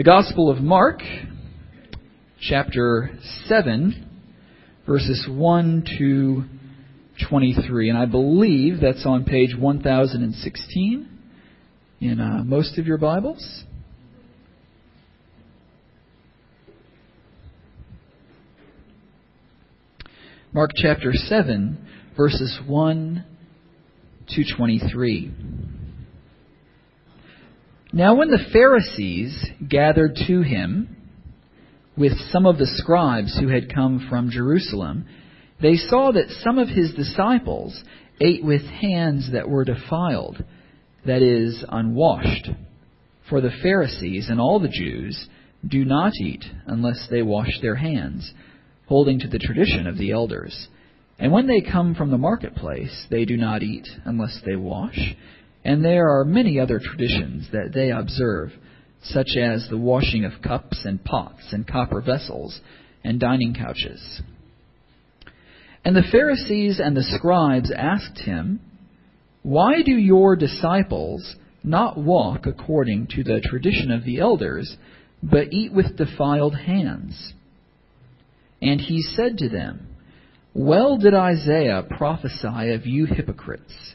The Gospel of Mark, chapter 7, verses 1 to 23. And I believe that's on page 1016 in uh, most of your Bibles. Mark chapter 7, verses 1 to 23. Now, when the Pharisees gathered to him with some of the scribes who had come from Jerusalem, they saw that some of his disciples ate with hands that were defiled, that is, unwashed. For the Pharisees and all the Jews do not eat unless they wash their hands, holding to the tradition of the elders. And when they come from the marketplace, they do not eat unless they wash. And there are many other traditions that they observe, such as the washing of cups and pots and copper vessels and dining couches. And the Pharisees and the scribes asked him, Why do your disciples not walk according to the tradition of the elders, but eat with defiled hands? And he said to them, Well did Isaiah prophesy of you hypocrites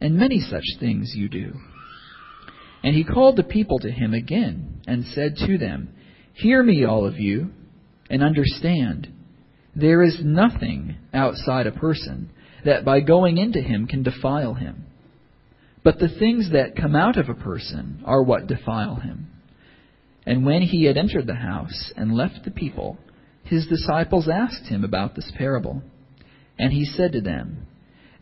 and many such things you do. And he called the people to him again, and said to them, Hear me, all of you, and understand. There is nothing outside a person that by going into him can defile him. But the things that come out of a person are what defile him. And when he had entered the house and left the people, his disciples asked him about this parable. And he said to them,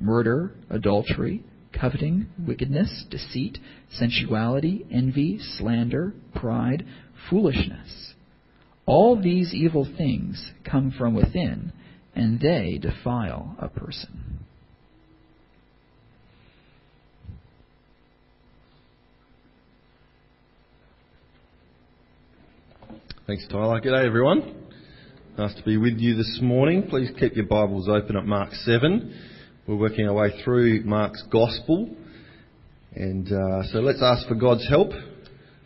murder, adultery, coveting, wickedness, deceit, sensuality, envy, slander, pride, foolishness. All these evil things come from within, and they defile a person. Thanks, Tyler. Good day, everyone. Nice to be with you this morning. Please keep your Bibles open at Mark 7. We're working our way through Mark's Gospel. And uh, so let's ask for God's help.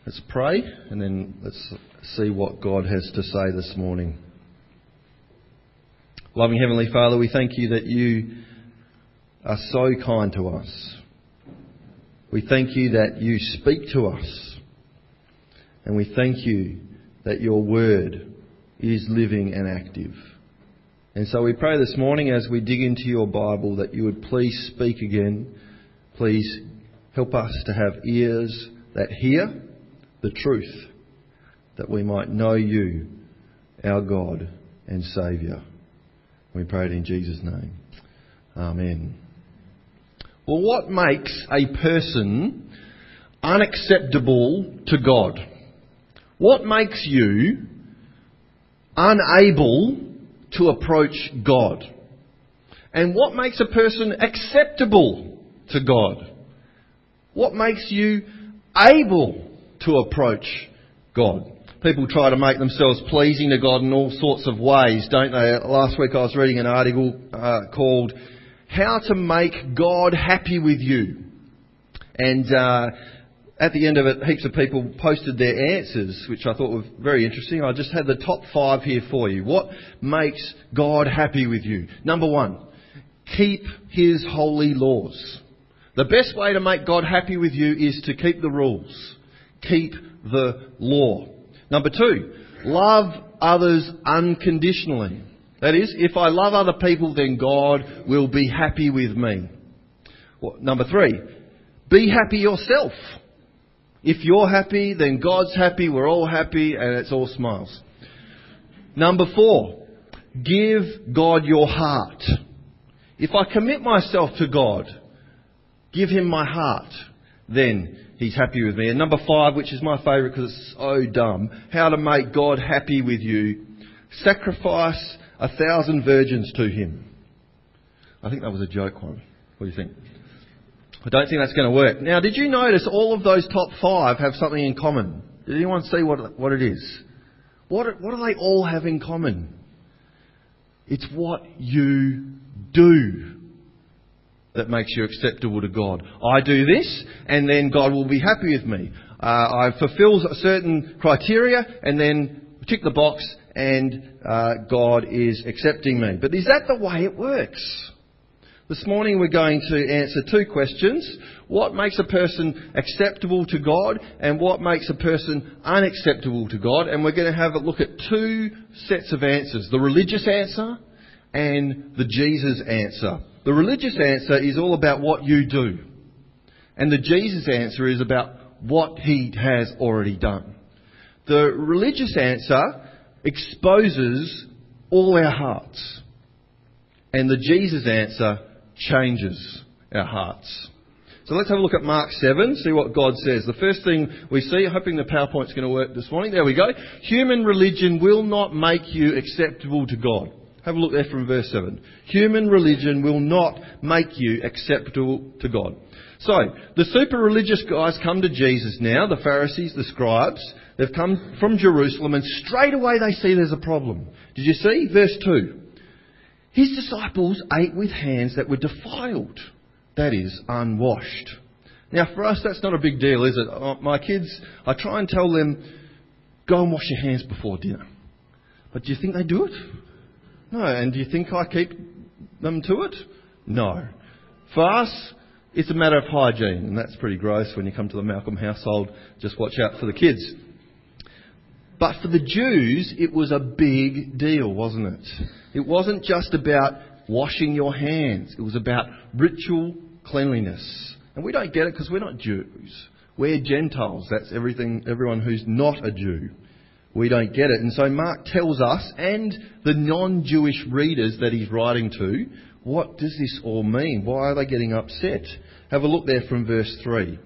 Let's pray, and then let's see what God has to say this morning. Loving Heavenly Father, we thank you that you are so kind to us. We thank you that you speak to us. And we thank you that your word is living and active. And so we pray this morning as we dig into your Bible that you would please speak again. Please help us to have ears that hear the truth, that we might know you, our God and Saviour. We pray it in Jesus' name. Amen. Well, what makes a person unacceptable to God? What makes you unable to approach God? And what makes a person acceptable to God? What makes you able to approach God? People try to make themselves pleasing to God in all sorts of ways, don't they? Last week I was reading an article uh, called How to Make God Happy with You. And uh, at the end of it, heaps of people posted their answers, which I thought were very interesting. I just had the top five here for you. What makes God happy with you? Number one, keep His holy laws. The best way to make God happy with you is to keep the rules. Keep the law. Number two, love others unconditionally. That is, if I love other people, then God will be happy with me. Well, number three, be happy yourself. If you're happy, then God's happy, we're all happy, and it's all smiles. Number four, give God your heart. If I commit myself to God, give Him my heart, then He's happy with me. And number five, which is my favourite because it's so dumb, how to make God happy with you, sacrifice a thousand virgins to Him. I think that was a joke one. What do you think? I don't think that's going to work. Now, did you notice all of those top five have something in common? Did anyone see what, what it is? What, what do they all have in common? It's what you do that makes you acceptable to God. I do this, and then God will be happy with me. Uh, I fulfill certain criteria, and then tick the box, and uh, God is accepting me. But is that the way it works? This morning we're going to answer two questions. What makes a person acceptable to God and what makes a person unacceptable to God? And we're going to have a look at two sets of answers. The religious answer and the Jesus answer. The religious answer is all about what you do. And the Jesus answer is about what he has already done. The religious answer exposes all our hearts. And the Jesus answer changes our hearts. So let's have a look at Mark 7, see what God says. The first thing we see, hoping the PowerPoint's going to work this morning. There we go. Human religion will not make you acceptable to God. Have a look there from verse 7. Human religion will not make you acceptable to God. So, the super religious guys come to Jesus now, the Pharisees, the scribes. They've come from Jerusalem and straight away they see there's a problem. Did you see? Verse 2. His disciples ate with hands that were defiled, that is, unwashed. Now, for us, that's not a big deal, is it? Uh, my kids, I try and tell them, go and wash your hands before dinner. But do you think they do it? No. And do you think I keep them to it? No. For us, it's a matter of hygiene, and that's pretty gross when you come to the Malcolm household. Just watch out for the kids. But for the Jews, it was a big deal, wasn't it? It wasn't just about washing your hands. It was about ritual cleanliness. And we don't get it because we're not Jews. We're Gentiles. That's everything, everyone who's not a Jew. We don't get it. And so Mark tells us and the non-Jewish readers that he's writing to, what does this all mean? Why are they getting upset? Have a look there from verse 3.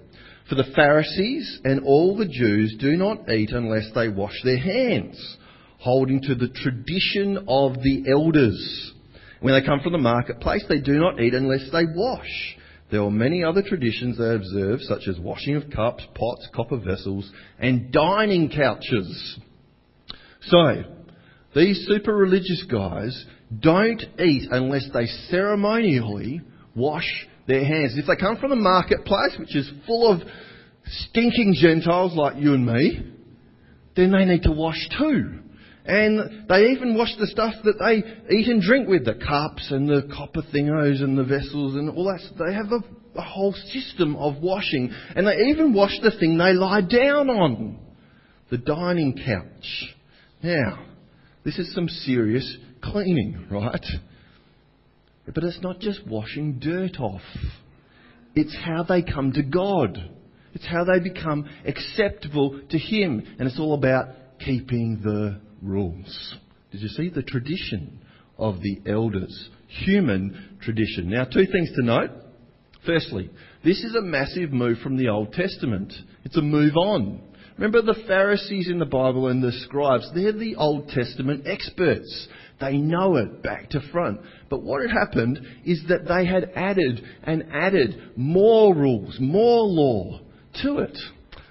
For the Pharisees and all the Jews do not eat unless they wash their hands holding to the tradition of the elders. When they come from the marketplace, they do not eat unless they wash. There are many other traditions they observe, such as washing of cups, pots, copper vessels, and dining couches. So, these super religious guys don't eat unless they ceremonially wash their hands. If they come from the marketplace, which is full of stinking Gentiles like you and me, then they need to wash too. And they even wash the stuff that they eat and drink with, the cups and the copper thingos and the vessels and all that. They have a, a whole system of washing. And they even wash the thing they lie down on, the dining couch. Now, this is some serious cleaning, right? But it's not just washing dirt off. It's how they come to God. It's how they become acceptable to Him. And it's all about keeping the rules. Did you see the tradition of the elders? Human tradition. Now, two things to note. Firstly, this is a massive move from the Old Testament. It's a move on. Remember the Pharisees in the Bible and the scribes, they're the Old Testament experts. They know it back to front. But what had happened is that they had added and added more rules, more law to it.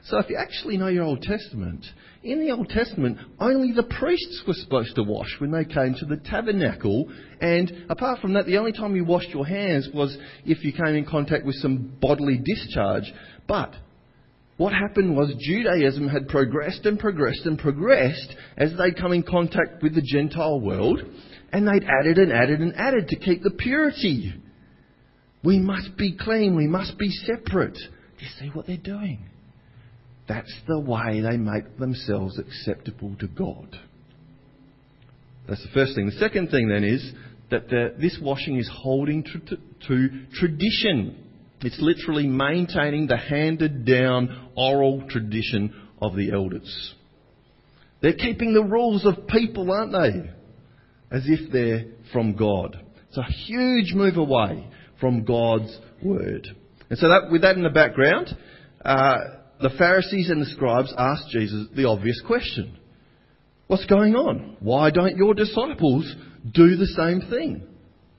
So if you actually know your Old Testament, in the Old Testament, only the priests were supposed to wash when they came to the tabernacle. And apart from that, the only time you washed your hands was if you came in contact with some bodily discharge. But what happened was Judaism had progressed and progressed and progressed as they'd come in contact with the Gentile world, and they'd added and added and added to keep the purity. We must be clean, we must be separate. Do you see what they're doing? That's the way they make themselves acceptable to God. That's the first thing. The second thing then is that the, this washing is holding to, to, to tradition. It's literally maintaining the handed down oral tradition of the elders. They're keeping the rules of people, aren't they? As if they're from God. It's a huge move away from God's word. And so that, with that in the background, uh, the Pharisees and the scribes asked Jesus the obvious question. What's going on? Why don't your disciples do the same thing?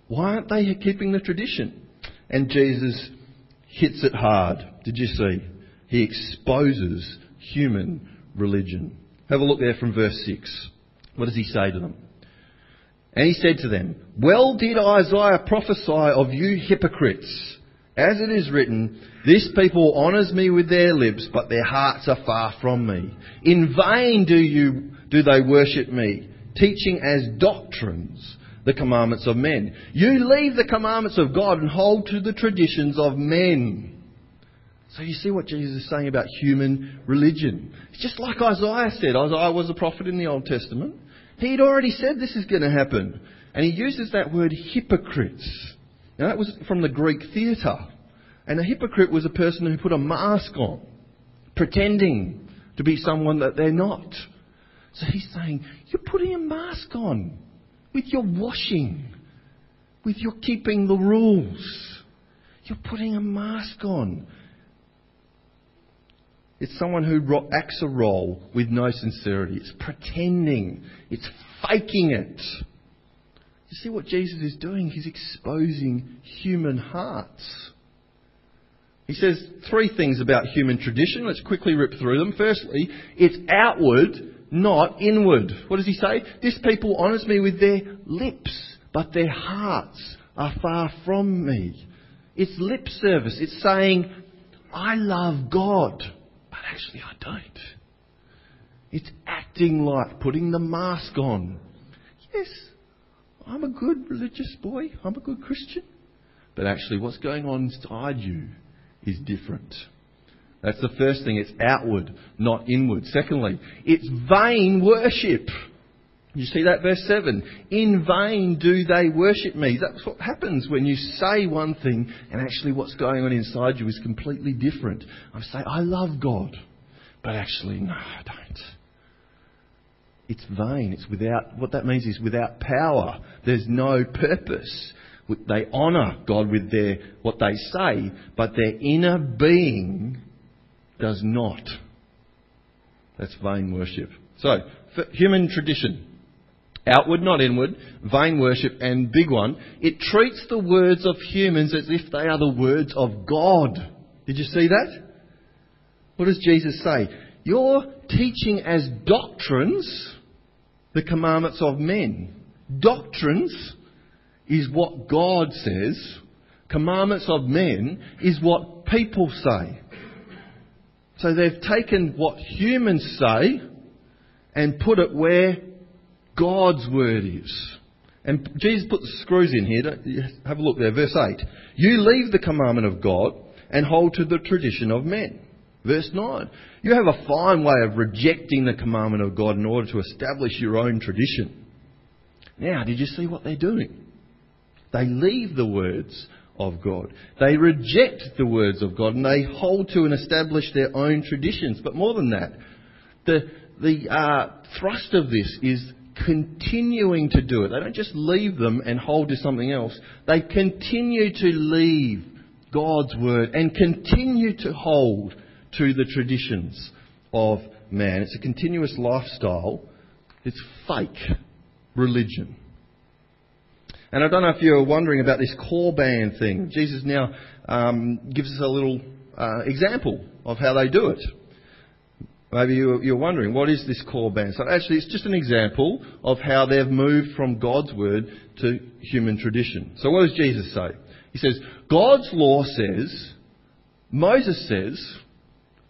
Why aren't they keeping the tradition? And Jesus hits it hard. Did you see? He exposes human religion. Have a look there from verse 6. What does he say to them? And he said to them, Well did Isaiah prophesy of you hypocrites. As it is written, This people honours me with their lips, but their hearts are far from me. In vain do, you, do they worship me, teaching as doctrines the commandments of men. You leave the commandments of God and hold to the traditions of men. So you see what Jesus is saying about human religion. It's just like Isaiah said. Isaiah was a prophet in the Old Testament. He'd already said this is going to happen. And he uses that word hypocrites. Now that was from the Greek theatre. And a hypocrite was a person who put a mask on, pretending to be someone that they're not. So he's saying, You're putting a mask on with your washing, with your keeping the rules. You're putting a mask on. It's someone who acts a role with no sincerity. It's pretending. It's faking it. You see what Jesus is doing? He's exposing human hearts. He says three things about human tradition. Let's quickly rip through them. Firstly, it's outward, not inward. What does he say? This people honours me with their lips, but their hearts are far from me. It's lip service. It's saying, I love God, but actually I don't. It's acting like putting the mask on. Yes, I'm a good religious boy, I'm a good Christian. But actually, what's going on inside you is different. That's the first thing. It's outward, not inward. Secondly, it's vain worship. You see that verse 7? In vain do they worship me. That's what happens when you say one thing and actually what's going on inside you is completely different. I say, I love God. But actually, no, I don't it's vain. It's without, what that means is without power. There's no purpose. They honour God with their, what they say, but their inner being does not. That's vain worship. So, human tradition. Outward, not inward, vain worship, and big one, it treats the words of humans as if they are the words of God. Did you see that? What does Jesus say? You're teaching as doctrines the commandments of men. Doctrines is what God says. Commandments of men is what people say. So they've taken what humans say and put it where God's word is. And Jesus put the screws in here. Have a look there. Verse 8. You leave the commandment of God and hold to the tradition of men. Verse 9. You have a fine way of rejecting the commandment of God in order to establish your own tradition. Now, did you see what they're doing? They leave the words of God. They reject the words of God and they hold to and establish their own traditions. But more than that, the, the uh, thrust of this is continuing to do it. They don't just leave them and hold to something else. They continue to leave God's word and continue to hold to the traditions of man. It's a continuous lifestyle. It's fake religion. And I don't know if you're wondering about this Korban thing. Jesus now um, gives us a little uh, example of how they do it. Maybe you're wondering, what is this Korban? So actually, it's just an example of how they've moved from God's word to human tradition. So what does Jesus say? He says, God's law says, Moses says,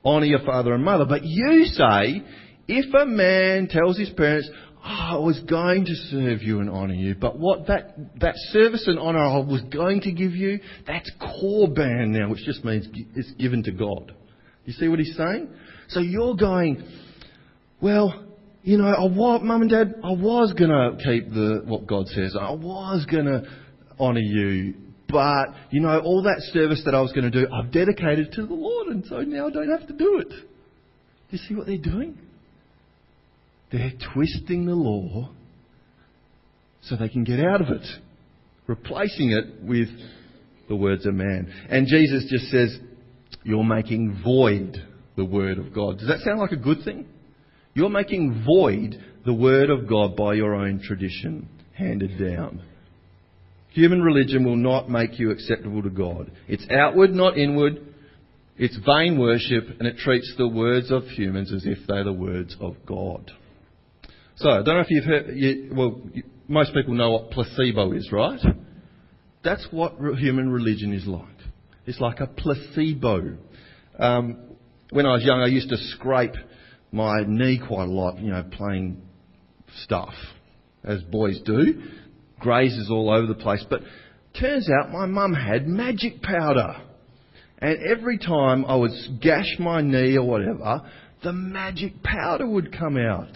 honour your father and mother. But you say, if a man tells his parents, oh, I was going to serve you and honour you, but what that, that service and honour I was going to give you, that's Korban now, which just means it's given to God. You see what he's saying? So you're going, well, you know, I was, mum and dad, I was going to keep the, what God says. I was going to honour you. But, you know, all that service that I was going to do, I've dedicated to the Lord, and so now I don't have to do it. Do you see what they're doing? They're twisting the law so they can get out of it, replacing it with the words of man. And Jesus just says, You're making void the Word of God. Does that sound like a good thing? You're making void the Word of God by your own tradition handed down. Human religion will not make you acceptable to God. It's outward, not inward. It's vain worship, and it treats the words of humans as if they're the words of God. So, I don't know if you've heard, you, well, most people know what placebo is, right? That's what human religion is like. It's like a placebo. Um, when I was young, I used to scrape my knee quite a lot, you know, playing stuff, as boys do. Grazes all over the place. But turns out my mum had magic powder. And every time I would gash my knee or whatever, the magic powder would come out.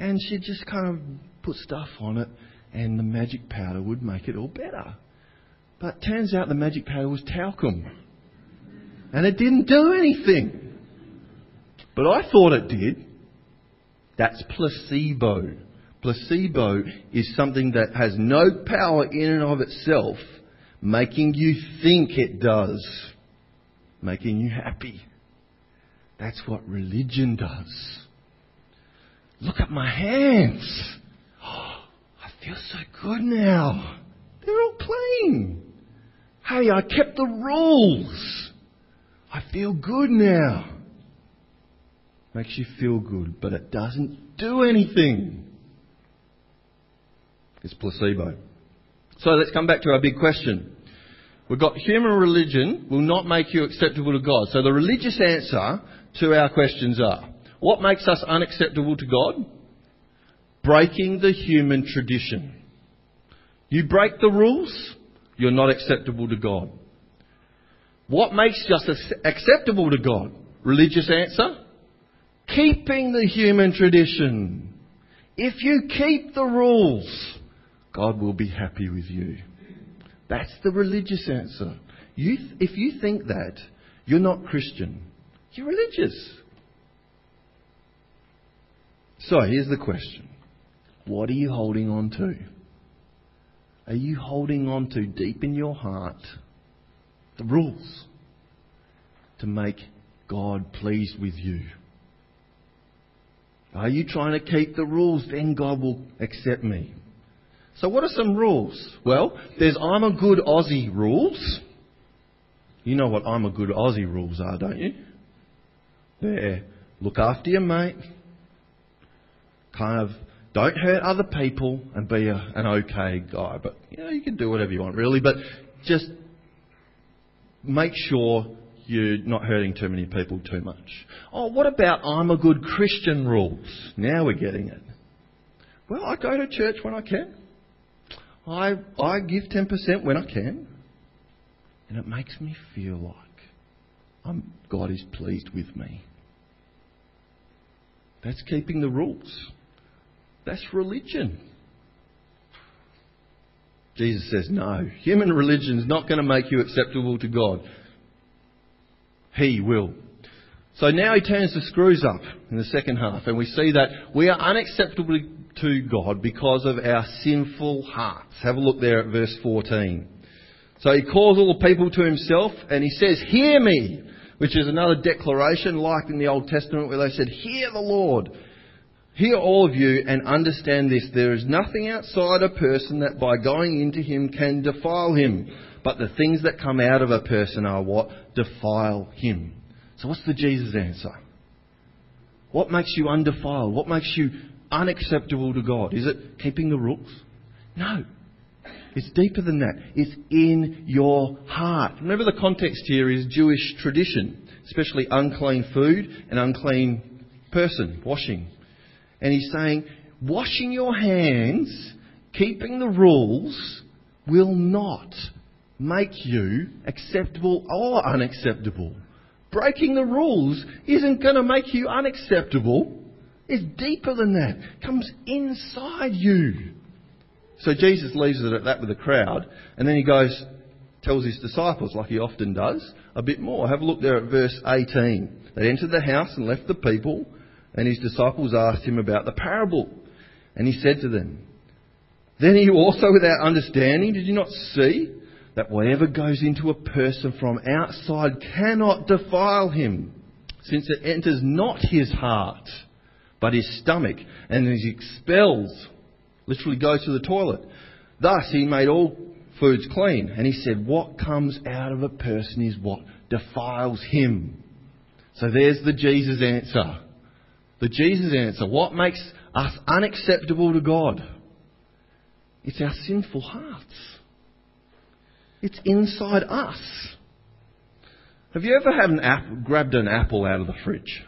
And she'd just kind of put stuff on it, and the magic powder would make it all better. But turns out the magic powder was talcum. And it didn't do anything. But I thought it did. That's placebo. Placebo is something that has no power in and of itself, making you think it does, making you happy. That's what religion does. Look at my hands. Oh, I feel so good now. They're all clean. Hey, I kept the rules. I feel good now. Makes you feel good, but it doesn't do anything. It's placebo. So let's come back to our big question. We've got human religion will not make you acceptable to God. So the religious answer to our questions are what makes us unacceptable to God? Breaking the human tradition. You break the rules, you're not acceptable to God. What makes us acceptable to God? Religious answer? Keeping the human tradition. If you keep the rules, God will be happy with you. That's the religious answer. You, if you think that, you're not Christian. You're religious. So here's the question What are you holding on to? Are you holding on to deep in your heart the rules to make God pleased with you? Are you trying to keep the rules? Then God will accept me. So, what are some rules? Well, there's I'm a good Aussie rules. You know what I'm a good Aussie rules are, don't you? They're look after your mate, kind of don't hurt other people, and be a, an okay guy. But you know, you can do whatever you want, really. But just make sure you're not hurting too many people too much. Oh, what about I'm a good Christian rules? Now we're getting it. Well, I go to church when I can. I, I give 10% when I can. And it makes me feel like I'm, God is pleased with me. That's keeping the rules. That's religion. Jesus says, no, human religion is not going to make you acceptable to God. He will. So now he turns the screws up in the second half, and we see that we are unacceptable to God because of our sinful hearts. Have a look there at verse 14. So he calls all the people to himself, and he says, Hear me, which is another declaration like in the Old Testament where they said, Hear the Lord. Hear all of you and understand this. There is nothing outside a person that by going into him can defile him. But the things that come out of a person are what? Defile him. So what's the Jesus answer? What makes you undefiled? What makes you unacceptable to God? Is it keeping the rules? No. It's deeper than that. It's in your heart. Remember the context here is Jewish tradition, especially unclean food and unclean person, washing. And he's saying, washing your hands, keeping the rules, will not make you acceptable or unacceptable. Breaking the rules isn't going to make you unacceptable. It's deeper than that. It comes inside you. So Jesus leaves it at that with the crowd, and then he goes, tells his disciples, like he often does, a bit more. Have a look there at verse 18. They entered the house and left the people, and his disciples asked him about the parable. And he said to them, Then you also without understanding? Did you not see that whatever goes into a person from outside cannot defile him, since it enters not his heart, but his stomach, and is expels, literally goes to the toilet. Thus, he made all foods clean. And he said, What comes out of a person is what defiles him. So there's the Jesus answer. The Jesus answer. What makes us unacceptable to God? It's our sinful hearts. It's inside us. Have you ever had an grabbed an apple out of the fridge?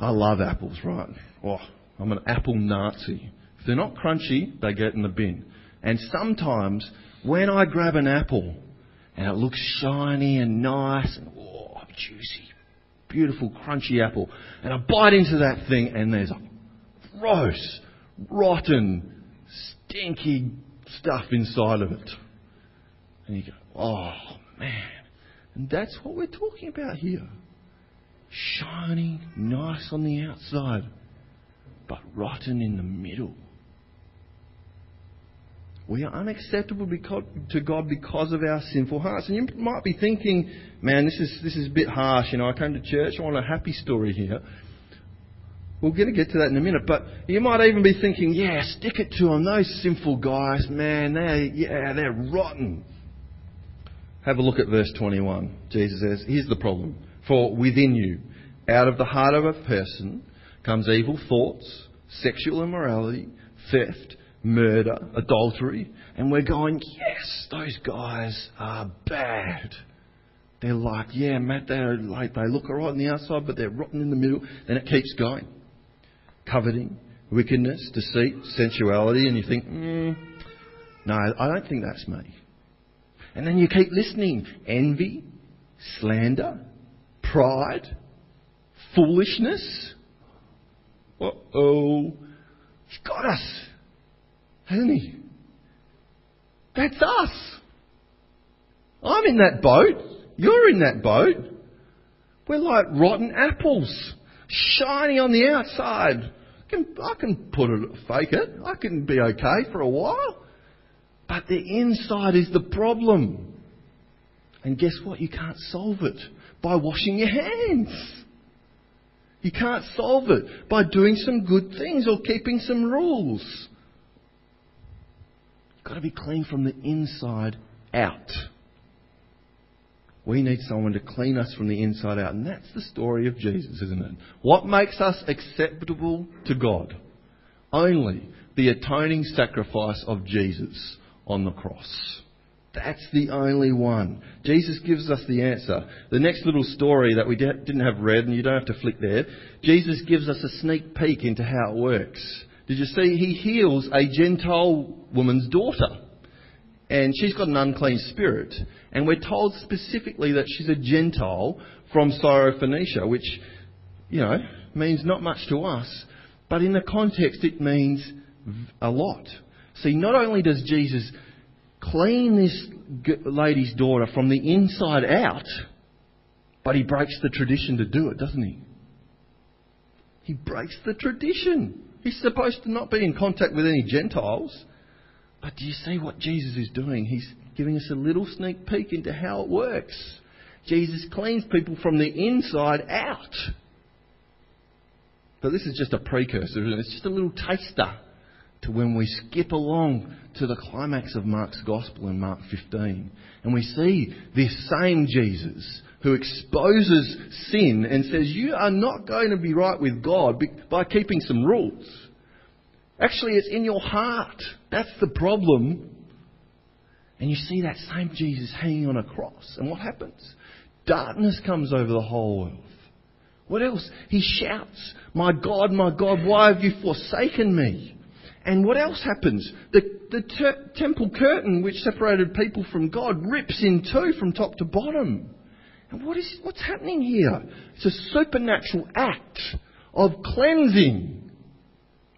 I love apples, right? Oh, I'm an apple Nazi If they're not crunchy, they get in the bin. And sometimes when I grab an apple and it looks shiny and nice and oh, juicy, beautiful crunchy apple, and I bite into that thing and there's gross, rotten, stinky stuff inside of it. And you go, oh man. And that's what we're talking about here. Shiny, nice on the outside, but rotten in the middle. We are unacceptable to God because of our sinful hearts. And you might be thinking, man, this is, this is a bit harsh. You know, I came to church, I want a happy story here. We're going to get to that in a minute, but you might even be thinking, yeah, stick it to them. Those sinful guys, man, they're, yeah, they're rotten. Have a look at verse 21. Jesus says, here's the problem. For within you, out of the heart of a person, comes evil thoughts, sexual immorality, theft, murder, adultery, and we're going, yes, those guys are bad. They're like, yeah, Matt, they're like, they look alright on the outside, but they're rotten in the middle. Then it keeps going. Coveting, wickedness, deceit, sensuality, and you think, mm, no, I don't think that's me. And then you keep listening. Envy, slander, pride, foolishness. Uh oh. He's got us hasn't he? That's us. I'm in that boat. You're in that boat. We're like rotten apples, shiny on the outside. I can, I can put it, fake it. I can be okay for a while. But the inside is the problem. And guess what? You can't solve it by washing your hands. You can't solve it by doing some good things or keeping some rules You've got to be clean from the inside out. We need someone to clean us from the inside out. And that's the story of Jesus, isn't it? What makes us acceptable to God? Only the atoning sacrifice of Jesus on the cross. That's the only one. Jesus gives us the answer. The next little story that we didn't have read, and you don't have to flick there, Jesus gives us a sneak peek into how it works. Did you see? He heals a Gentile woman's daughter. And she's got an unclean spirit. And we're told specifically that she's a Gentile from Syrophoenicia, which, you know, means not much to us. But in the context, it means a lot. See, not only does Jesus clean this lady's daughter from the inside out, but he breaks the tradition to do it, doesn't he? He breaks the tradition. He's supposed to not be in contact with any Gentiles. But do you see what Jesus is doing? He's giving us a little sneak peek into how it works. Jesus cleans people from the inside out. But this is just a precursor, it? It's just a little taster to when we skip along to the climax of Mark's Gospel in Mark 15. And we see this same Jesus who exposes sin and says, You are not going to be right with God by keeping some rules. Actually, it's in your heart. That's the problem. And you see that same Jesus hanging on a cross. And what happens? Darkness comes over the whole world. What else? He shouts, My God, my God, why have you forsaken me? And what else happens? The, the ter- temple curtain, which separated people from God, rips in two from top to bottom. And what is, what's happening here? It's a supernatural act of cleansing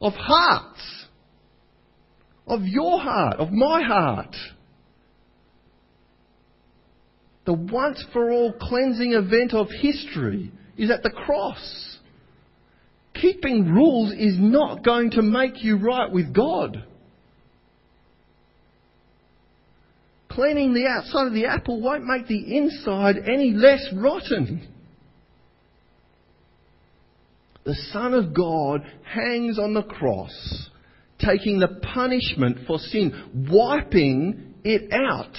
of hearts, of your heart, of my heart. The once for all cleansing event of history is at the cross. Keeping rules is not going to make you right with God. Cleaning the outside of the apple won't make the inside any less rotten. The Son of God hangs on the cross, taking the punishment for sin, wiping it out.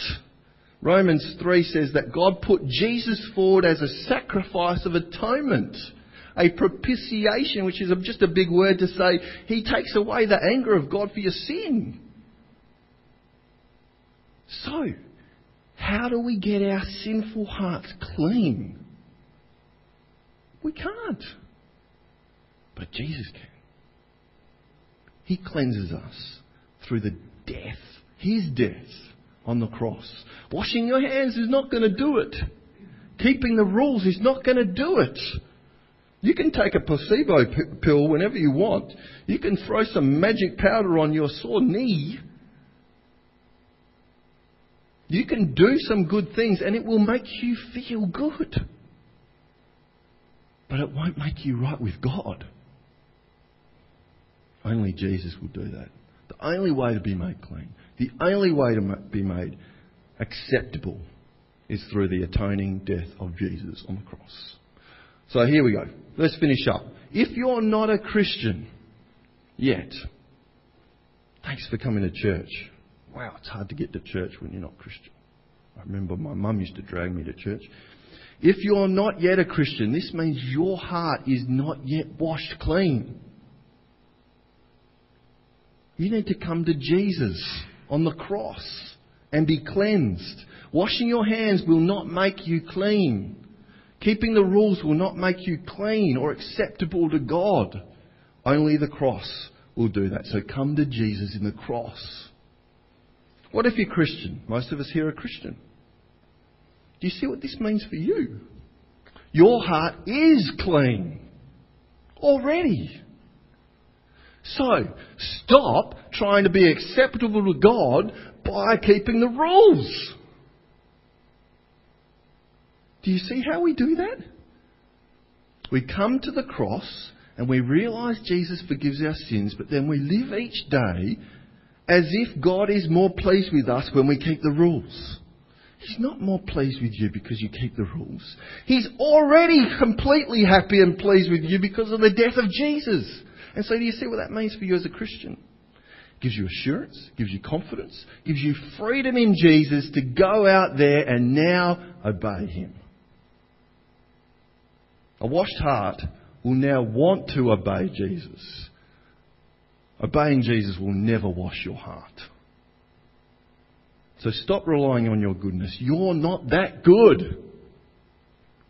Romans 3 says that God put Jesus forward as a sacrifice of atonement a propitiation, which is just a big word to say he takes away the anger of God for your sin. So, how do we get our sinful hearts clean? We can't. But Jesus can. He cleanses us through the death, His death on the cross. Washing your hands is not going to do it. Keeping the rules is not going to do it. You can take a placebo p- pill whenever you want. You can throw some magic powder on your sore knee. You can do some good things and it will make you feel good. But it won't make you right with God. Only Jesus will do that. The only way to be made clean, the only way to be made acceptable is through the atoning death of Jesus on the cross. So here we go. Let's finish up. If you're not a Christian yet, thanks for coming to church. Wow, it's hard to get to church when you're not Christian. I remember my mum used to drag me to church. If you're not yet a Christian, this means your heart is not yet washed clean. You need to come to Jesus on the cross and be cleansed. Washing your hands will not make you clean. Keeping the rules will not make you clean or acceptable to God. Only the cross will do that. So come to Jesus in the cross. What if you're Christian? Most of us here are Christian. Do you see what this means for you? Your heart is clean already. So, stop trying to be acceptable to God by keeping the rules. Do you see how we do that? We come to the cross and we realize Jesus forgives our sins, but then we live each day as if God is more pleased with us when we keep the rules. He's not more pleased with you because you keep the rules. He's already completely happy and pleased with you because of the death of Jesus. And so do you see what that means for you as a Christian? gives you assurance, gives you confidence, gives you freedom in Jesus to go out there and now obey Him. A washed heart will now want to obey Jesus. Obeying Jesus will never wash your heart. So stop relying on your goodness. You're not that good.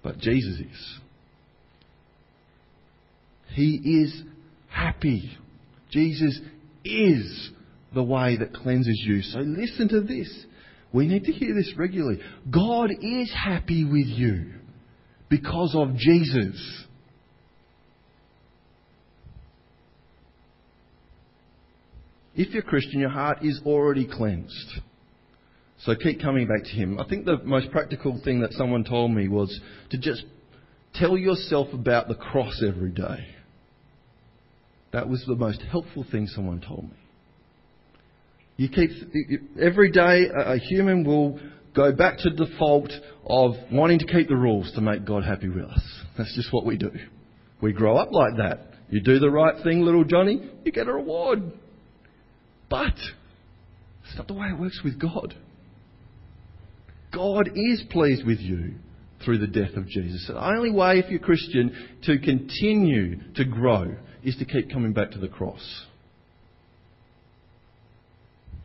But Jesus is. He is happy. Jesus is the way that cleanses you. So listen to this. We need to hear this regularly. God is happy with you because of Jesus. If you're Christian, your heart is already cleansed. So keep coming back to Him. I think the most practical thing that someone told me was to just tell yourself about the cross every day. That was the most helpful thing someone told me. You keep every day a human will go back to default of wanting to keep the rules to make God happy with us. That's just what we do. We grow up like that. You do the right thing, little Johnny, you get a reward. But it's not the way it works with God. God is pleased with you through the death of Jesus. The only way, if you're Christian, to continue to grow is to keep coming back to the cross.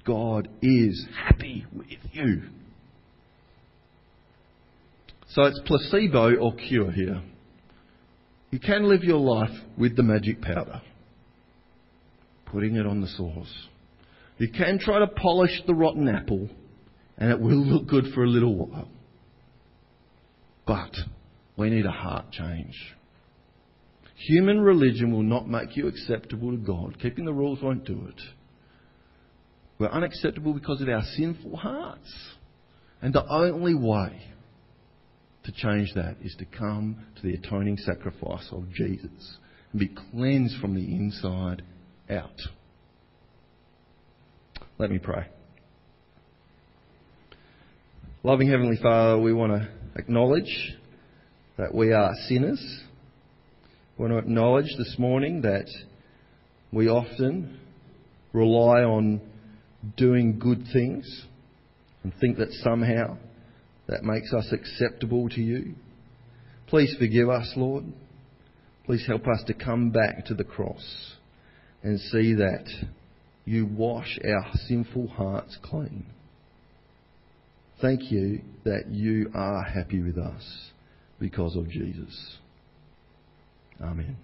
God is happy with you. So it's placebo or cure here. You can live your life with the magic powder, putting it on the sores. You can try to polish the rotten apple, and it will look good for a little while. But we need a heart change. Human religion will not make you acceptable to God. Keeping the rules won't do it. We're unacceptable because of our sinful hearts. And the only way to change that is to come to the atoning sacrifice of Jesus and be cleansed from the inside out. Let me pray. Loving Heavenly Father, we want to acknowledge that we are sinners. We want to acknowledge this morning that we often rely on doing good things and think that somehow that makes us acceptable to you. Please forgive us, Lord. Please help us to come back to the cross and see that you wash our sinful hearts clean. Thank you that you are happy with us because of Jesus. Amen.